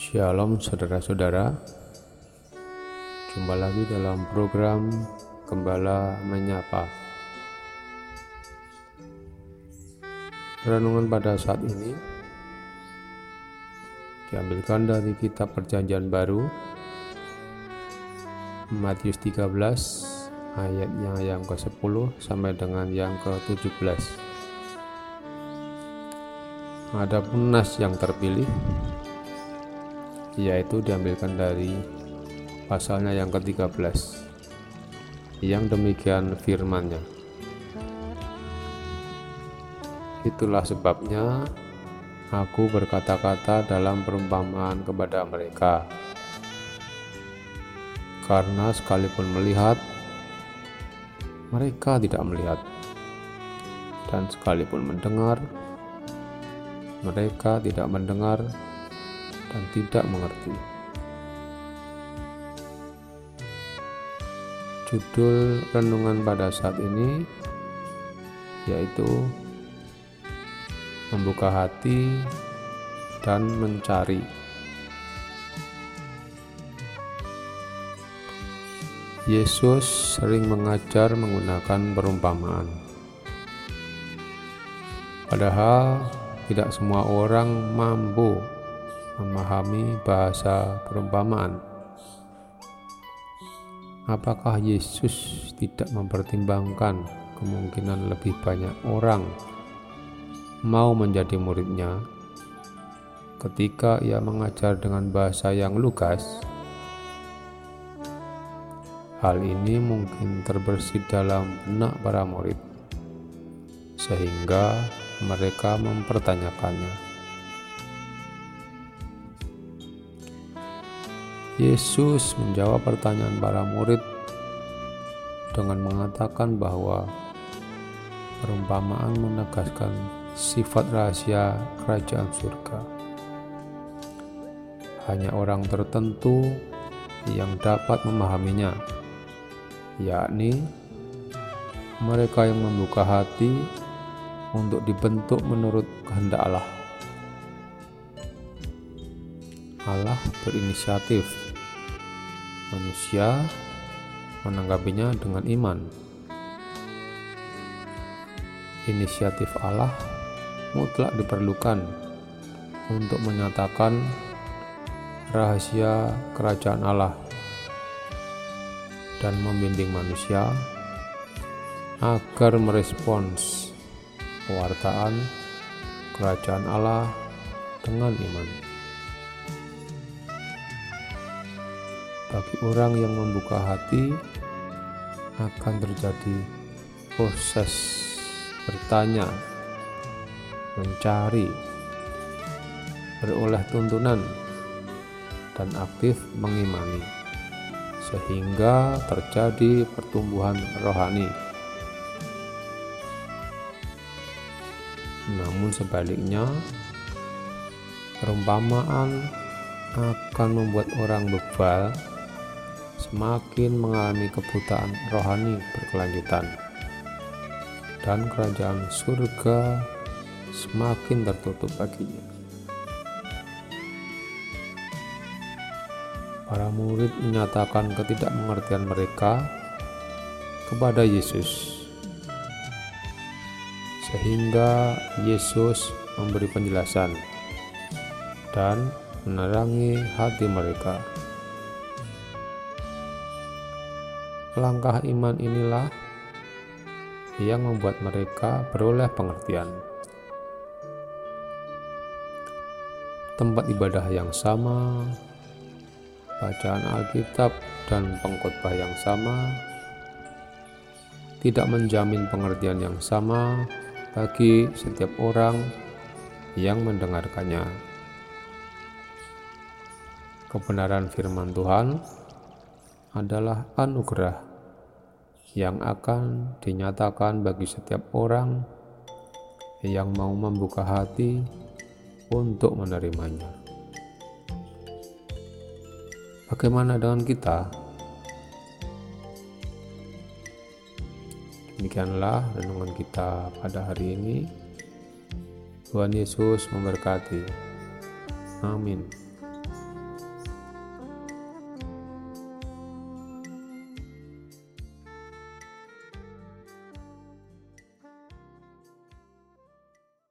Shalom saudara-saudara. Jumpa lagi dalam program Gembala Menyapa. Renungan pada saat ini Diambilkan dari kitab perjanjian baru Matius 13 ayat yang yang ke-10 sampai dengan yang ke-17 Adapun nas yang terpilih yaitu diambilkan dari pasalnya yang ke-13 yang demikian firmannya. Itulah sebabnya aku berkata-kata dalam perumpamaan kepada mereka karena sekalipun melihat mereka tidak melihat dan sekalipun mendengar mereka tidak mendengar dan tidak mengerti. Judul renungan pada saat ini yaitu membuka hati dan mencari. Yesus sering mengajar menggunakan perumpamaan. Padahal tidak semua orang mampu memahami bahasa perumpamaan. Apakah Yesus tidak mempertimbangkan kemungkinan lebih banyak orang mau menjadi muridnya ketika ia mengajar dengan bahasa yang lugas? Hal ini mungkin terbersit dalam benak para murid, sehingga mereka mempertanyakannya. Yesus menjawab pertanyaan para murid dengan mengatakan bahwa perumpamaan menegaskan sifat rahasia kerajaan surga. Hanya orang tertentu yang dapat memahaminya, yakni mereka yang membuka hati untuk dibentuk menurut kehendak Allah. Allah berinisiatif manusia menanggapinya dengan iman. Inisiatif Allah mutlak diperlukan untuk menyatakan rahasia kerajaan Allah dan membimbing manusia agar merespons pewartaan kerajaan Allah dengan iman. bagi orang yang membuka hati akan terjadi proses bertanya, mencari, beroleh tuntunan, dan aktif mengimani, sehingga terjadi pertumbuhan rohani. Namun sebaliknya, perumpamaan akan membuat orang bebal semakin mengalami kebutaan rohani berkelanjutan dan kerajaan surga semakin tertutup baginya. Para murid menyatakan ketidakmengertian mereka kepada Yesus, sehingga Yesus memberi penjelasan dan menerangi hati mereka. Langkah iman inilah yang membuat mereka beroleh pengertian. Tempat ibadah yang sama, bacaan Alkitab, dan pengkhotbah yang sama tidak menjamin pengertian yang sama bagi setiap orang yang mendengarkannya. Kebenaran firman Tuhan adalah anugerah yang akan dinyatakan bagi setiap orang yang mau membuka hati untuk menerimanya. Bagaimana dengan kita? Demikianlah renungan kita pada hari ini. Tuhan Yesus memberkati. Amin.